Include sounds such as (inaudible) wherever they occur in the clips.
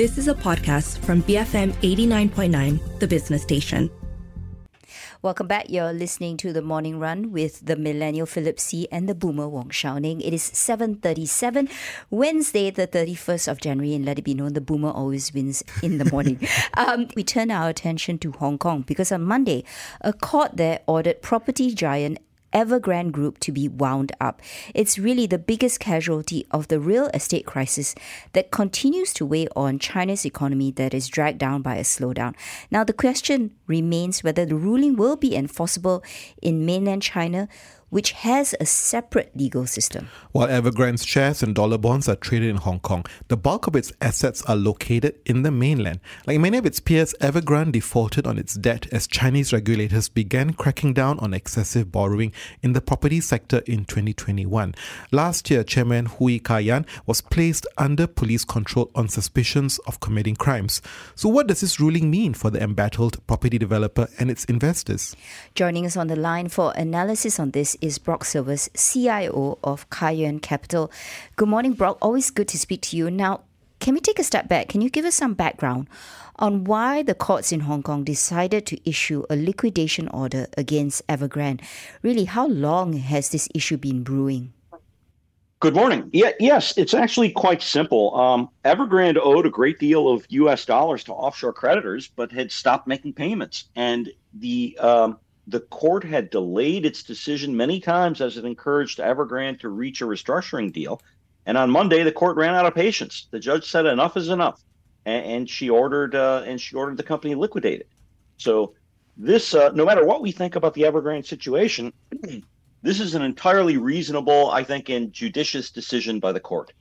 This is a podcast from BFM 89.9, the business station. Welcome back. You're listening to the Morning Run with the Millennial Philip See and the Boomer Wong Shou Ning. It is 7.37, Wednesday, the 31st of January, and let it be known, the Boomer always wins in the morning. (laughs) um, we turn our attention to Hong Kong because on Monday, a court there ordered property giant Evergrande Group to be wound up. It's really the biggest casualty of the real estate crisis that continues to weigh on China's economy that is dragged down by a slowdown. Now, the question remains whether the ruling will be enforceable in mainland China which has a separate legal system. While Evergrande's shares and dollar bonds are traded in Hong Kong, the bulk of its assets are located in the mainland. Like many of its peers, Evergrande defaulted on its debt as Chinese regulators began cracking down on excessive borrowing in the property sector in 2021. Last year, Chairman Hui Ka-yan was placed under police control on suspicions of committing crimes. So what does this ruling mean for the embattled property developer and its investors? Joining us on the line for analysis on this is Brock Silvers, CIO of Kaiyuan Capital. Good morning, Brock. Always good to speak to you. Now, can we take a step back? Can you give us some background on why the courts in Hong Kong decided to issue a liquidation order against Evergrande? Really, how long has this issue been brewing? Good morning. Yeah, yes, it's actually quite simple. Um, Evergrande owed a great deal of U.S. dollars to offshore creditors, but had stopped making payments, and the um, the court had delayed its decision many times as it encouraged Evergrande to reach a restructuring deal. And on Monday, the court ran out of patience. The judge said enough is enough, and, and she ordered uh, and she ordered the company liquidated. So this, uh, no matter what we think about the Evergrande situation, (clears throat) this is an entirely reasonable, I think, and judicious decision by the court.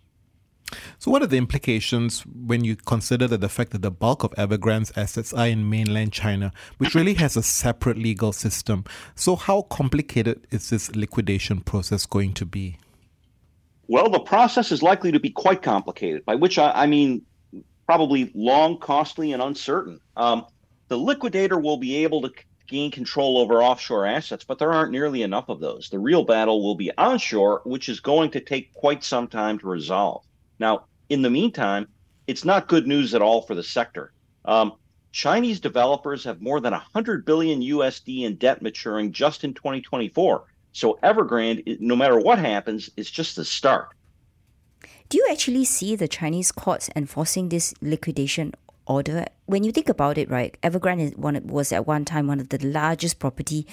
So, what are the implications when you consider that the fact that the bulk of Evergrande's assets are in mainland China, which really has a separate legal system? So, how complicated is this liquidation process going to be? Well, the process is likely to be quite complicated, by which I, I mean probably long, costly, and uncertain. Um, the liquidator will be able to gain control over offshore assets, but there aren't nearly enough of those. The real battle will be onshore, which is going to take quite some time to resolve. Now, in the meantime, it's not good news at all for the sector. Um, Chinese developers have more than 100 billion USD in debt maturing just in 2024. So Evergrande, no matter what happens, is just the start. Do you actually see the Chinese courts enforcing this liquidation order? When you think about it, right, Evergrande was at one time one of the largest property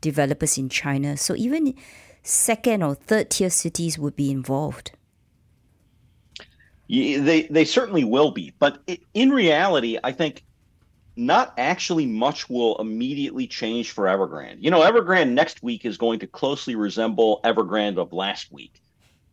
developers in China. So even second or third tier cities would be involved. They they certainly will be, but in reality, I think not actually much will immediately change for Evergrande. You know, Evergrande next week is going to closely resemble Evergrande of last week.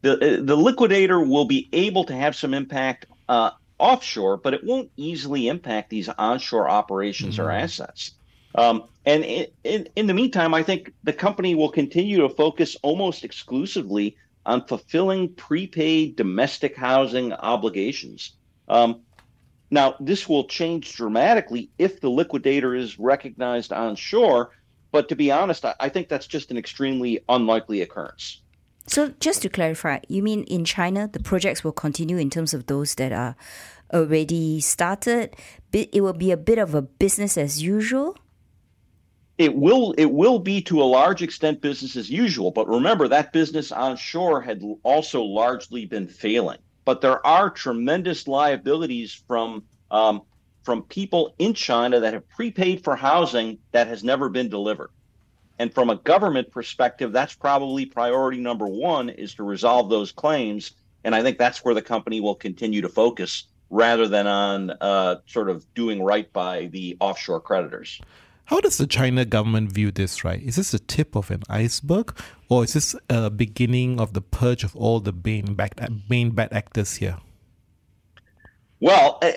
The uh, the liquidator will be able to have some impact uh, offshore, but it won't easily impact these onshore operations mm-hmm. or assets. Um, and in, in, in the meantime, I think the company will continue to focus almost exclusively on fulfilling prepaid domestic housing obligations. Um, now, this will change dramatically if the liquidator is recognized on shore, but to be honest, I, I think that's just an extremely unlikely occurrence. So, just to clarify, you mean in China, the projects will continue in terms of those that are already started? It will be a bit of a business as usual? It will it will be to a large extent business as usual but remember that business onshore had also largely been failing. But there are tremendous liabilities from um, from people in China that have prepaid for housing that has never been delivered. And from a government perspective that's probably priority number one is to resolve those claims. And I think that's where the company will continue to focus rather than on uh, sort of doing right by the offshore creditors. How does the China government view this, right? Is this the tip of an iceberg or is this a beginning of the purge of all the main bad, main bad actors here? Well, eh,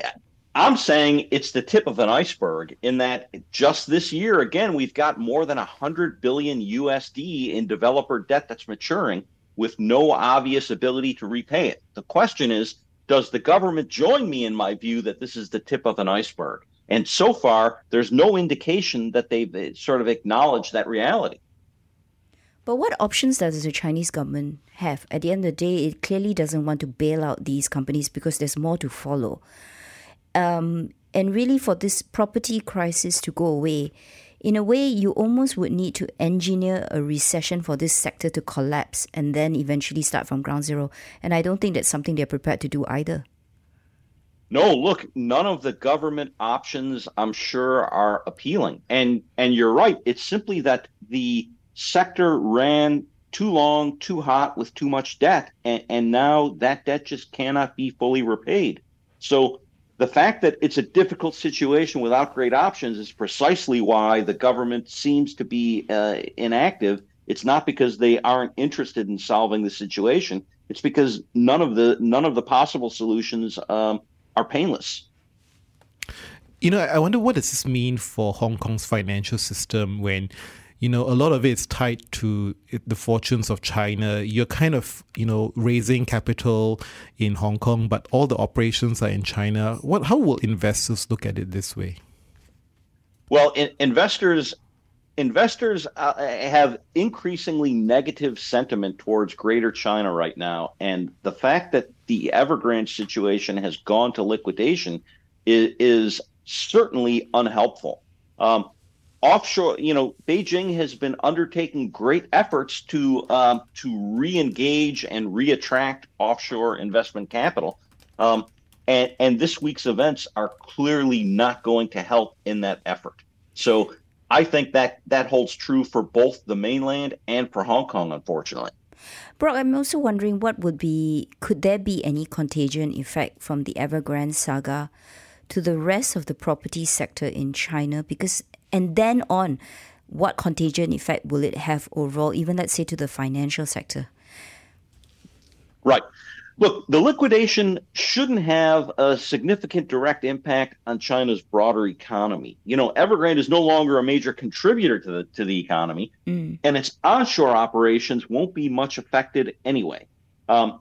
I'm saying it's the tip of an iceberg in that just this year, again, we've got more than 100 billion USD in developer debt that's maturing with no obvious ability to repay it. The question is, does the government join me in my view that this is the tip of an iceberg? And so far, there's no indication that they've sort of acknowledged that reality. But what options does the Chinese government have? At the end of the day, it clearly doesn't want to bail out these companies because there's more to follow. um, and really for this property crisis to go away, in a way, you almost would need to engineer a recession for this sector to collapse and then eventually start from ground zero. And I don't think that's something they're prepared to do either. No, look, none of the government options I'm sure are appealing. And and you're right, it's simply that the sector ran too long, too hot with too much debt and, and now that debt just cannot be fully repaid. So the fact that it's a difficult situation without great options is precisely why the government seems to be uh, inactive. It's not because they aren't interested in solving the situation. It's because none of the none of the possible solutions um, are painless. You know, I wonder what does this mean for Hong Kong's financial system when, you know, a lot of it is tied to the fortunes of China. You're kind of, you know, raising capital in Hong Kong, but all the operations are in China. What? How will investors look at it this way? Well, in, investors investors uh, have increasingly negative sentiment towards Greater China right now, and the fact that the Evergrande situation has gone to liquidation is, is certainly unhelpful. Um, offshore, you know, Beijing has been undertaking great efforts to um, to re-engage and re-attract offshore investment capital. Um, and, and this week's events are clearly not going to help in that effort. So I think that that holds true for both the mainland and for Hong Kong, unfortunately. Brock, I'm also wondering what would be could there be any contagion effect from the Evergrande saga to the rest of the property sector in China? Because and then on, what contagion effect will it have overall, even let's say to the financial sector? Right. Look, the liquidation shouldn't have a significant direct impact on China's broader economy. You know, Evergrande is no longer a major contributor to the to the economy, mm. and its onshore operations won't be much affected anyway. Um,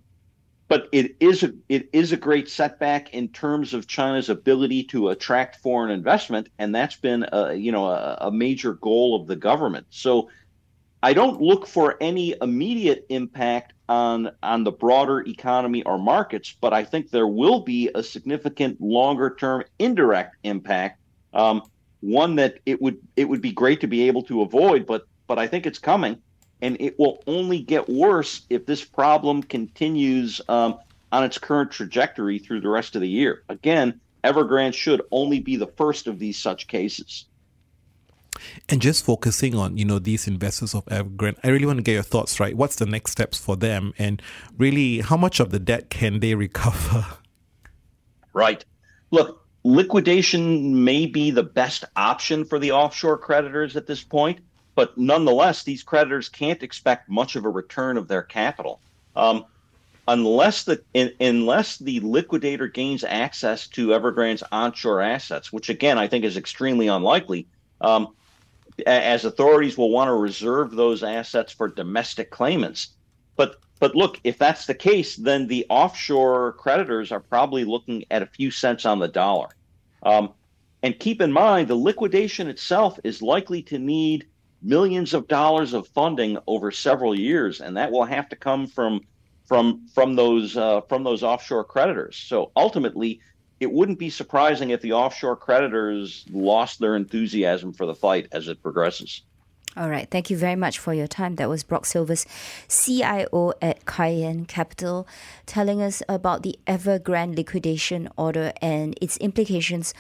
but it is a it is a great setback in terms of China's ability to attract foreign investment, and that's been a you know a, a major goal of the government. So I don't look for any immediate impact on on the broader economy or markets, but I think there will be a significant longer term indirect impact. Um, one that it would it would be great to be able to avoid, but but I think it's coming, and it will only get worse if this problem continues um, on its current trajectory through the rest of the year. Again, Evergrande should only be the first of these such cases. And just focusing on, you know, these investors of Evergrande, I really want to get your thoughts, right? What's the next steps for them? And really, how much of the debt can they (laughs) recover? Right. Look, liquidation may be the best option for the offshore creditors at this point, but nonetheless, these creditors can't expect much of a return of their capital. Um, unless the in, unless the liquidator gains access to Evergrande's onshore assets, which again I think is extremely unlikely, um, as authorities will want to reserve those assets for domestic claimants. But but look, if that's the case, then the offshore creditors are probably looking at a few cents on the dollar. Um, and keep in mind, the liquidation itself is likely to need millions of dollars of funding over several years, and that will have to come from from from those uh, from those offshore creditors. So ultimately, it wouldn't be surprising if the offshore creditors lost their enthusiasm for the fight as it progresses. All right. Thank you very much for your time. That was Brock Silvers, CIO at Kaiyuan Capital, telling us about the Evergrande liquidation order and its implications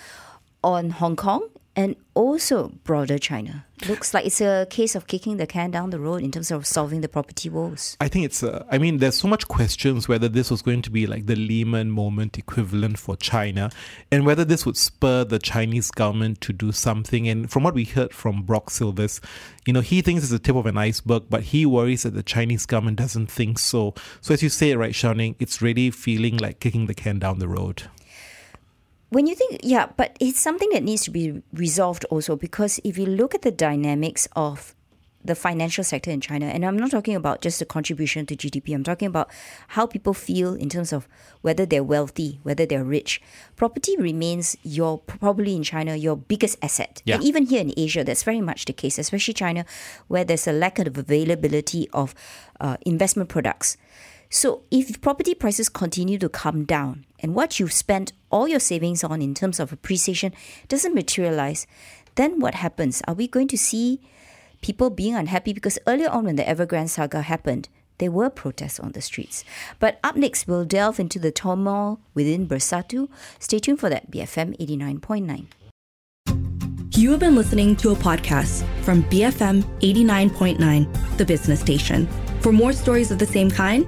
on Hong Kong and also broader China. Looks like it's a case of kicking the can down the road in terms of solving the property woes. I think it's, a, I mean, there's so much questions whether this was going to be like the Lehman moment equivalent for China and whether this would spur the Chinese government to do something. And from what we heard from Brock Silvers, you know, he thinks it's the tip of an iceberg, but he worries that the Chinese government doesn't think so. So as you say, right, Shao it's really feeling like kicking the can down the road when you think, yeah, but it's something that needs to be resolved also because if you look at the dynamics of the financial sector in China, and I'm not talking about just the contribution to GDP, I'm talking about how people feel in terms of whether they're wealthy, whether they're rich. Property remains your, probably in China, your biggest asset. Yeah. And even here in Asia, that's very much the case, especially China, where there's a lack of availability of uh, investment products So if property prices continue to come down and what you've spent all your savings on in terms of appreciation doesn't materialize, then what happens? Are we going to see people being unhappy? Because earlier on when the Evergrande saga happened, there were protests on the streets. But up next, we'll delve into the turmoil within Bersatu. Stay tuned for that, BFM 89.9. You have been listening to a podcast from BFM 89.9, the business station. For more stories of the same kind,